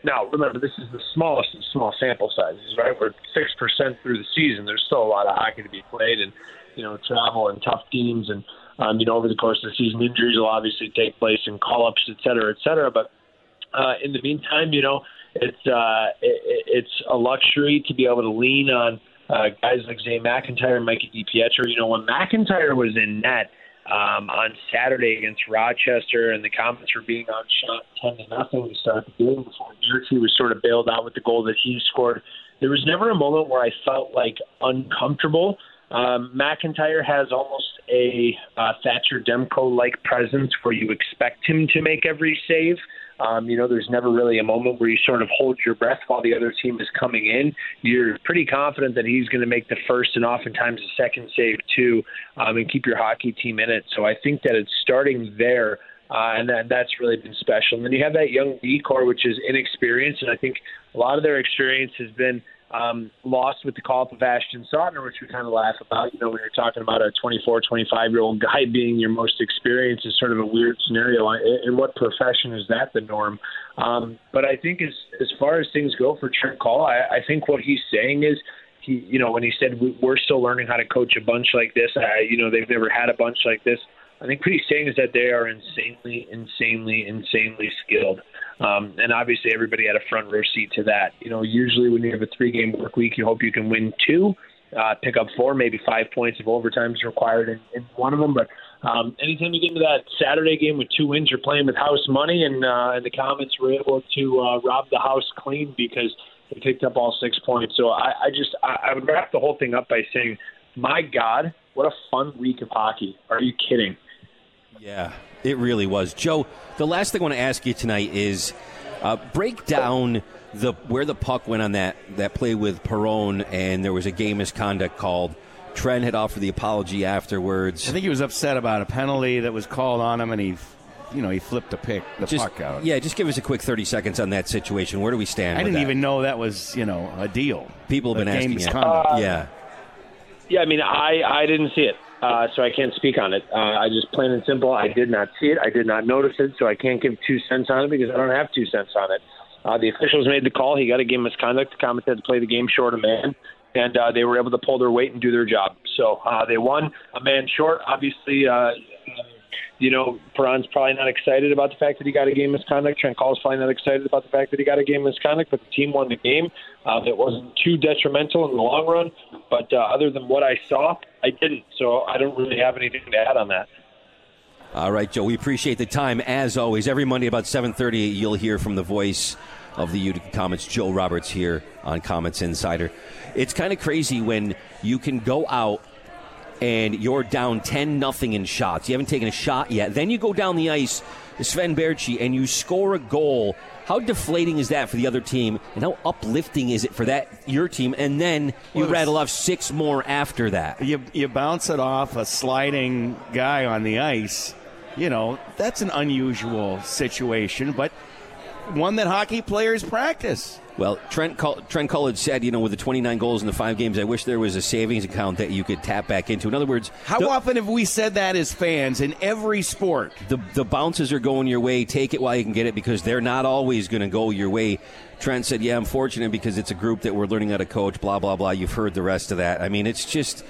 Now, remember, this is the smallest of small sample sizes, right? We're six percent through the season. There's still a lot of hockey to be played, and you know, travel and tough teams, and um, you know, over the course of the season, injuries will obviously take place and call-ups, et cetera, et cetera. But uh, in the meantime, you know, it's uh, it, it's a luxury to be able to lean on uh, guys like Zane McIntyre and Mikey DiPietro. You know, when McIntyre was in net um, on Saturday against Rochester, and the Comets were being outshot ten to nothing to start the game before Dirty was sort of bailed out with the goal that he scored. There was never a moment where I felt like uncomfortable. Um, McIntyre has almost a uh, Thatcher Demko like presence where you expect him to make every save. Um, you know, there's never really a moment where you sort of hold your breath while the other team is coming in. You're pretty confident that he's going to make the first and oftentimes the second save too, um, and keep your hockey team in it. So I think that it's starting there. Uh, and that, that's really been special. And then you have that young D core, which is inexperienced, and I think a lot of their experience has been um, lost with the call up of Ashton Sautner, which we kind of laugh about. You know, when you're talking about a 24, 25 year old guy being your most experienced is sort of a weird scenario. In what profession is that the norm? Um, but I think as as far as things go for Trent Cull, I, I think what he's saying is. He, you know, when he said we're still learning how to coach a bunch like this, I, you know, they've never had a bunch like this. I think he's saying is that they are insanely, insanely, insanely skilled. Um, and obviously, everybody had a front row seat to that. You know, usually when you have a three game work week, you hope you can win two, uh, pick up four, maybe five points if overtime is required in, in one of them. But um, anytime you get into that Saturday game with two wins, you're playing with house money, and, uh, and the Comets were able to uh, rob the house clean because they picked up all six points. So I, I just I, I would wrap the whole thing up by saying, my God, what a fun week of hockey! Are you kidding? Yeah, it really was. Joe, the last thing I want to ask you tonight is uh, break down the where the puck went on that, that play with Perron, and there was a game misconduct called. Trent had offered the apology afterwards. I think he was upset about a penalty that was called on him, and he, you know, he flipped the pick, the just, puck out. Yeah, just give us a quick 30 seconds on that situation. Where do we stand? I with didn't that? even know that was, you know, a deal. People have A been asking. you. misconduct. yeah. Yeah, I mean, I I didn't see it. Uh, so I can't speak on it. Uh, I just plain and simple, I did not see it. I did not notice it, so I can't give two cents on it because I don't have two cents on it. Uh, the officials made the call. He got a game misconduct. The Comets had to play the game short of man, and uh, they were able to pull their weight and do their job. So uh, they won a man short. Obviously, uh, you know, Perron's probably not excited about the fact that he got a game misconduct. Trent Cull's probably not excited about the fact that he got a game misconduct, but the team won the game. Uh, it wasn't too detrimental in the long run, but uh, other than what I saw, I didn't. So I don't really have anything to add on that. All right, Joe. We appreciate the time as always. Every Monday about 7:30, you'll hear from the voice of the Utica Comets, Joe Roberts, here on Comets Insider. It's kind of crazy when you can go out and you're down 10 nothing in shots. You haven't taken a shot yet. Then you go down the ice, Sven Baertschi, and you score a goal. How deflating is that for the other team, and how uplifting is it for that your team? And then you Well, rattle off six more after that. You, you bounce it off a sliding guy on the ice. You know, that's an unusual situation, but one that hockey players practice. Well, Trent Cull- Trent Cull said, you know, with the 29 goals in the five games, I wish there was a savings account that you could tap back into. In other words, How the, often have we said that as fans in every sport? the the bounces are going your way. Take it while you can get it because they're not always going to go your way. Trent said, "Yeah, I'm fortunate because it's a group that we're learning how to coach." Blah blah blah. You've heard the rest of that. I mean, it's just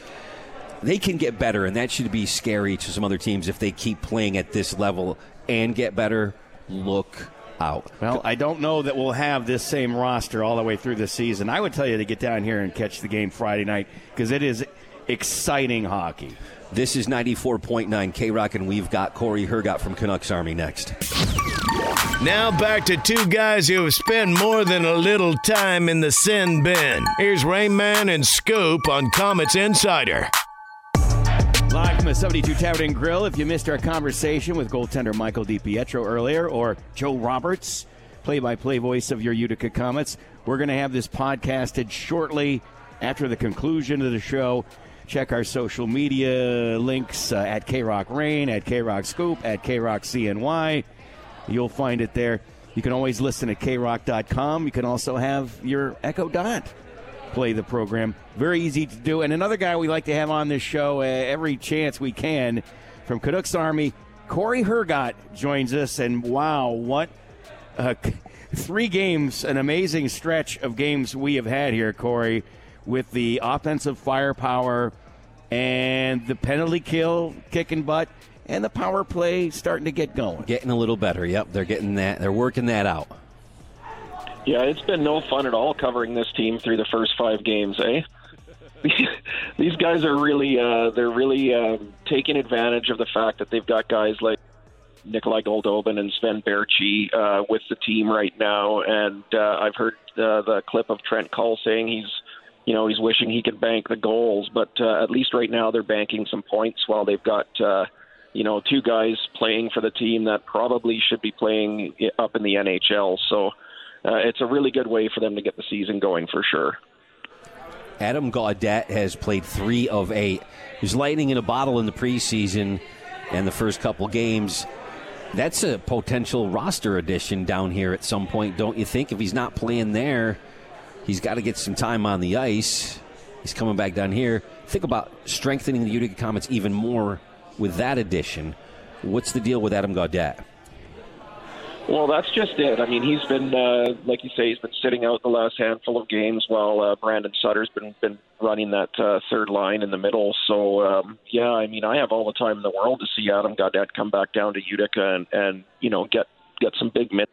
they can get better, and that should be scary to some other teams if they keep playing at this level and get better. Look out. Well, I don't know that we'll have this same roster all the way through the season. I would tell you to get down here and catch the game Friday night because it is exciting hockey. This is 94.9 K Rock, and we've got Cory Hergott from Canucks Army next. Now back to two guys who have spent more than a little time in the sin bin. Here's Rain Man and Scoop on Comets Insider. Live from the 72 Tavern and Grill. If you missed our conversation with goaltender Michael DiPietro earlier or Joe Roberts, play by play voice of your Utica Comets, we're going to have this podcasted shortly after the conclusion of the show. Check our social media links uh, at K Rock Rain, at K Rock Scoop, at K Rock CNY. You'll find it there. You can always listen at krock.com. You can also have your Echo Dot play the program. Very easy to do. And another guy we like to have on this show uh, every chance we can from Canucks Army, Cory Hergott joins us. And wow, what uh, three games, an amazing stretch of games we have had here, Cory, with the offensive firepower and the penalty kill, kicking butt, and the power play starting to get going. Getting a little better. Yep, they're getting that. They're working that out. Yeah, it's been no fun at all covering this team through the first five games, eh? These guys are really, uh, they're really um, taking advantage of the fact that they've got guys like Nikolai Goldobin and Sven Baertschi uh, with the team right now. And uh, I've heard uh, the clip of Trent Cull saying he's, you know, he's wishing he could bank the goals, but uh, at least right now they're banking some points while they've got. Uh, you know, two guys playing for the team that probably should be playing up in the NHL. So uh, it's a really good way for them to get the season going for sure. Adam Gaudette has played three of eight. He's lightning in a bottle in the preseason and the first couple games. That's a potential roster addition down here at some point, don't you think? If he's not playing there, he's got to get some time on the ice. He's coming back down here. Think about strengthening the Utica Comets even more with that addition. What's the deal with Adam Gaudette? Well, that's just it. I mean, he's been, uh, like you say, he's been sitting out the last handful of games while uh, Brandon Sutter's been been running that uh, third line in the middle. So, um, yeah, I mean, I have all the time in the world to see Adam Gaudette come back down to Utica and, and you know get get some big minutes.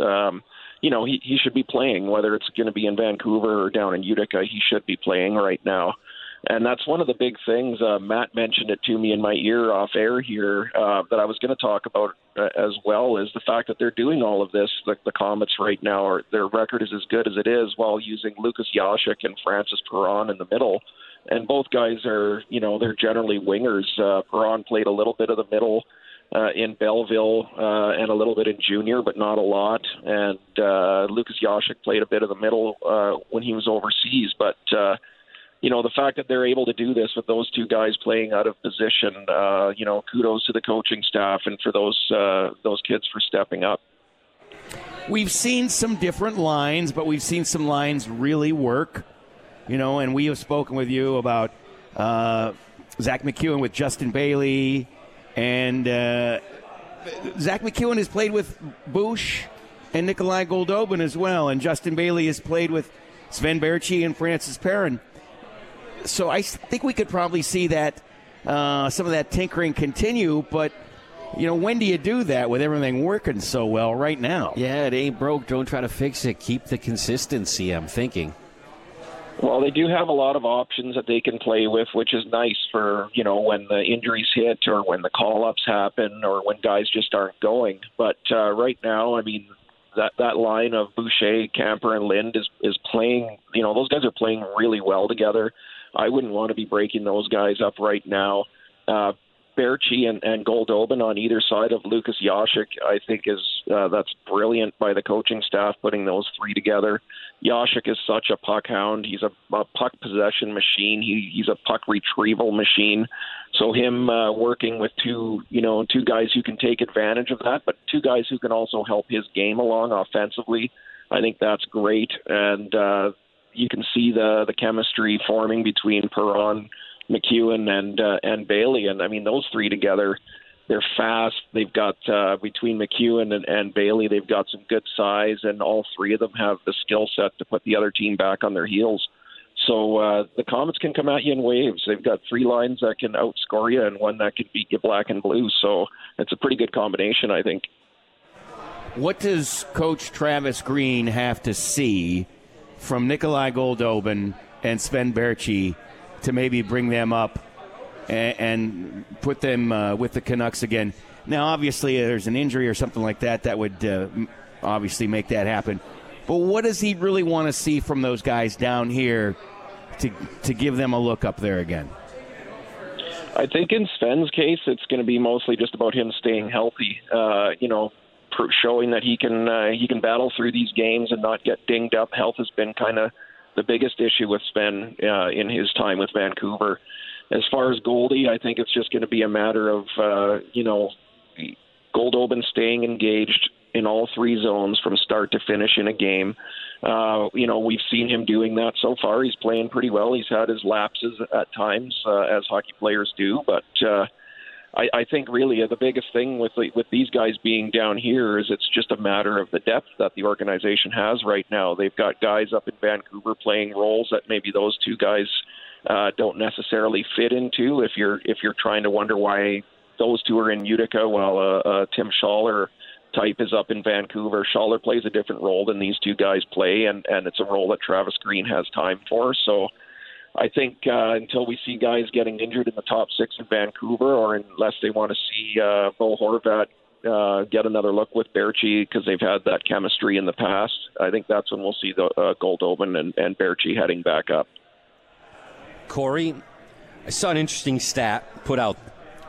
Um, you know, he he should be playing whether it's going to be in Vancouver or down in Utica. He should be playing right now. And that's one of the big things. Uh, Matt mentioned it to me in my ear off air here uh, that I was going to talk about uh, as well is the fact that they're doing all of this. The, the Comets right now, are, their record is as good as it is while using Lukas Jasek and Francis Perron in the middle. And both guys are, you know, they're generally wingers. Uh, Perron played a little bit of the middle uh, in Belleville uh, and a little bit in junior, but not a lot. And uh, Lukas Jasek played a bit of the middle uh, when he was overseas, but. Uh, you know, the fact that they're able to do this with those two guys playing out of position, uh, you know, kudos to the coaching staff and for those uh, those kids for stepping up. We've seen some different lines, but we've seen some lines really work. You know, and we have spoken with you about uh, Zack MacEwen with Justin Bailey, and uh, Zack MacEwen has played with Bush and Nikolai Goldobin as well, and Justin Bailey has played with Sven Baertschi and Francis Perron. So I think we could probably see that uh, some of that tinkering continue, but you know, when do you do that with everything working so well right now? Yeah, it ain't broke. Don't try to fix it. Keep the consistency, I'm thinking. Well, they do have a lot of options that they can play with, which is nice for, you know, when the injuries hit or when the call ups happen or when guys just aren't going. But uh, right now, I mean, that that line of Boucher, Camper, and Lind is is playing. You know, those guys are playing really well together. I wouldn't want to be breaking those guys up right now. Uh, Baertschi and, and Goldobin on either side of Lukas Jasek, I think is uh, that's brilliant by the coaching staff putting those three together. Jasek is such a puck hound. He's a, a puck possession machine. He, he's a puck retrieval machine. So him uh, working with two, you know, two guys who can take advantage of that, but two guys who can also help his game along offensively. I think that's great, and uh, you can see the the chemistry forming between Perron MacEwen and uh, and Bailey, and I mean those three together, they're fast. They've got uh, between MacEwen and, and Bailey, they've got some good size, and all three of them have the skill set to put the other team back on their heels. So uh, the Comets can come at you in waves. They've got three lines that can outscore you, and one that can beat you black and blue. So it's a pretty good combination, I think. What does Coach Travis Green have to see from Nikolai Goldobin and Sven Baertschi to maybe bring them up and, and put them uh, with the Canucks again. Now, obviously, there's an injury or something like that that would uh, obviously make that happen. But what does he really want to see from those guys down here to to give them a look up there again? I think in Sven's case, it's going to be mostly just about him staying healthy. Uh, you know, showing that he can uh, he can battle through these games and not get dinged up. Health has been kind of the biggest issue with Sven uh, in his time with Vancouver. As far as Goldie, I think it's just going to be a matter of uh, you know Goldobin staying engaged in all three zones from start to finish in a game. Uh, you know, we've seen him doing that so far. He's playing pretty well. He's had his lapses at times, uh, as hockey players do, but. Uh, I, I think really the biggest thing with the, with these guys being down here is it's just a matter of the depth that the organization has right now. They've got guys up in Vancouver playing roles that maybe those two guys uh, don't necessarily fit into. If you're if you're trying to wonder why those two are in Utica while uh, uh, Tim Schaller type is up in Vancouver, Schaller plays a different role than these two guys play, and and it's a role that Travis Green has time for. So I think uh, until we see guys getting injured in the top six in Vancouver, or unless they want to see uh, Bo Horvat uh, get another look with Baertschi because they've had that chemistry in the past, I think that's when we'll see the uh, Goldobin and, and Baertschi heading back up. Cory, I saw an interesting stat put out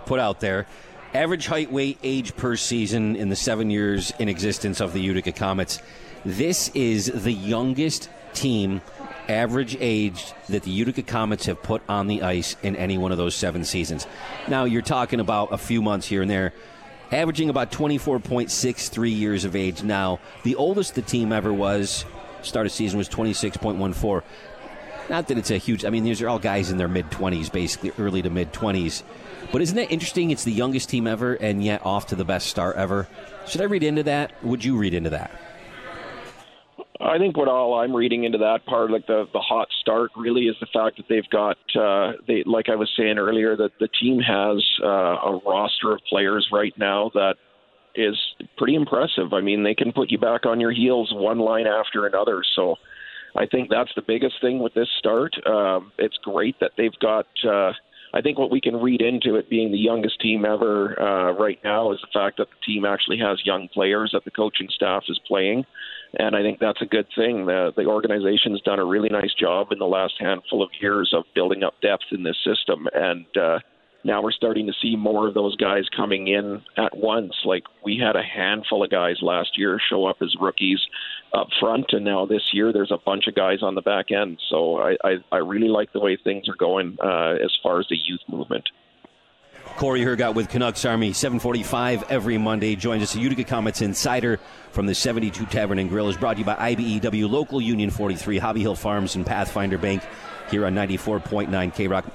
put out there. Average height, weight, age per season in the seven years in existence of the Utica Comets. This is the youngest team average age that the Utica Comets have put on the ice in any one of those seven seasons. Now, you're talking about a few months here and there, averaging about 24.63 years of age. Now, the oldest the team ever was, start of season, was 26.14. Not that it's a huge, I mean, these are all guys in their mid 20s, basically early to mid 20s. But isn't that interesting? It's the youngest team ever, and yet off to the best start ever. Should I read into that? Would you read into that? I think what all I'm reading into that part, like the the hot start, really is the fact that they've got uh, they like I was saying earlier that the team has uh, a roster of players right now that is pretty impressive. I mean, they can put you back on your heels one line after another. So I think that's the biggest thing with this start. Um, it's great that they've got. Uh, I think what we can read into it being the youngest team ever uh, right now is the fact that the team actually has young players that the coaching staff is playing and I think that's a good thing. The the organization's done a really nice job in the last handful of years of building up depth in this system, and uh, now we're starting to see more of those guys coming in at once. Like we had a handful of guys last year show up as rookies up front, and now this year there's a bunch of guys on the back end. So I I, I really like the way things are going uh, as far as the youth movement. Cory Hergott with Canucks Army, 745 every Monday. Joins us, Utica Comets Insider from the 72 Tavern and Grill. is brought to you by IBEW, Local Union 43, Hobby Hill Farms, and Pathfinder Bank here on 94.9 K Rock.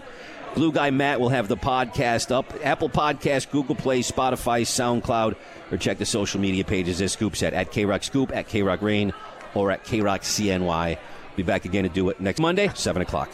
Blue Guy Matt will have the podcast up. Apple Podcast, Google Play, Spotify, SoundCloud, or check the social media pages at Scoop Set at K Rock Scoop, at K Rock Rain, or at K Rock CNY. Be back again to do it next Monday, 7 o'clock.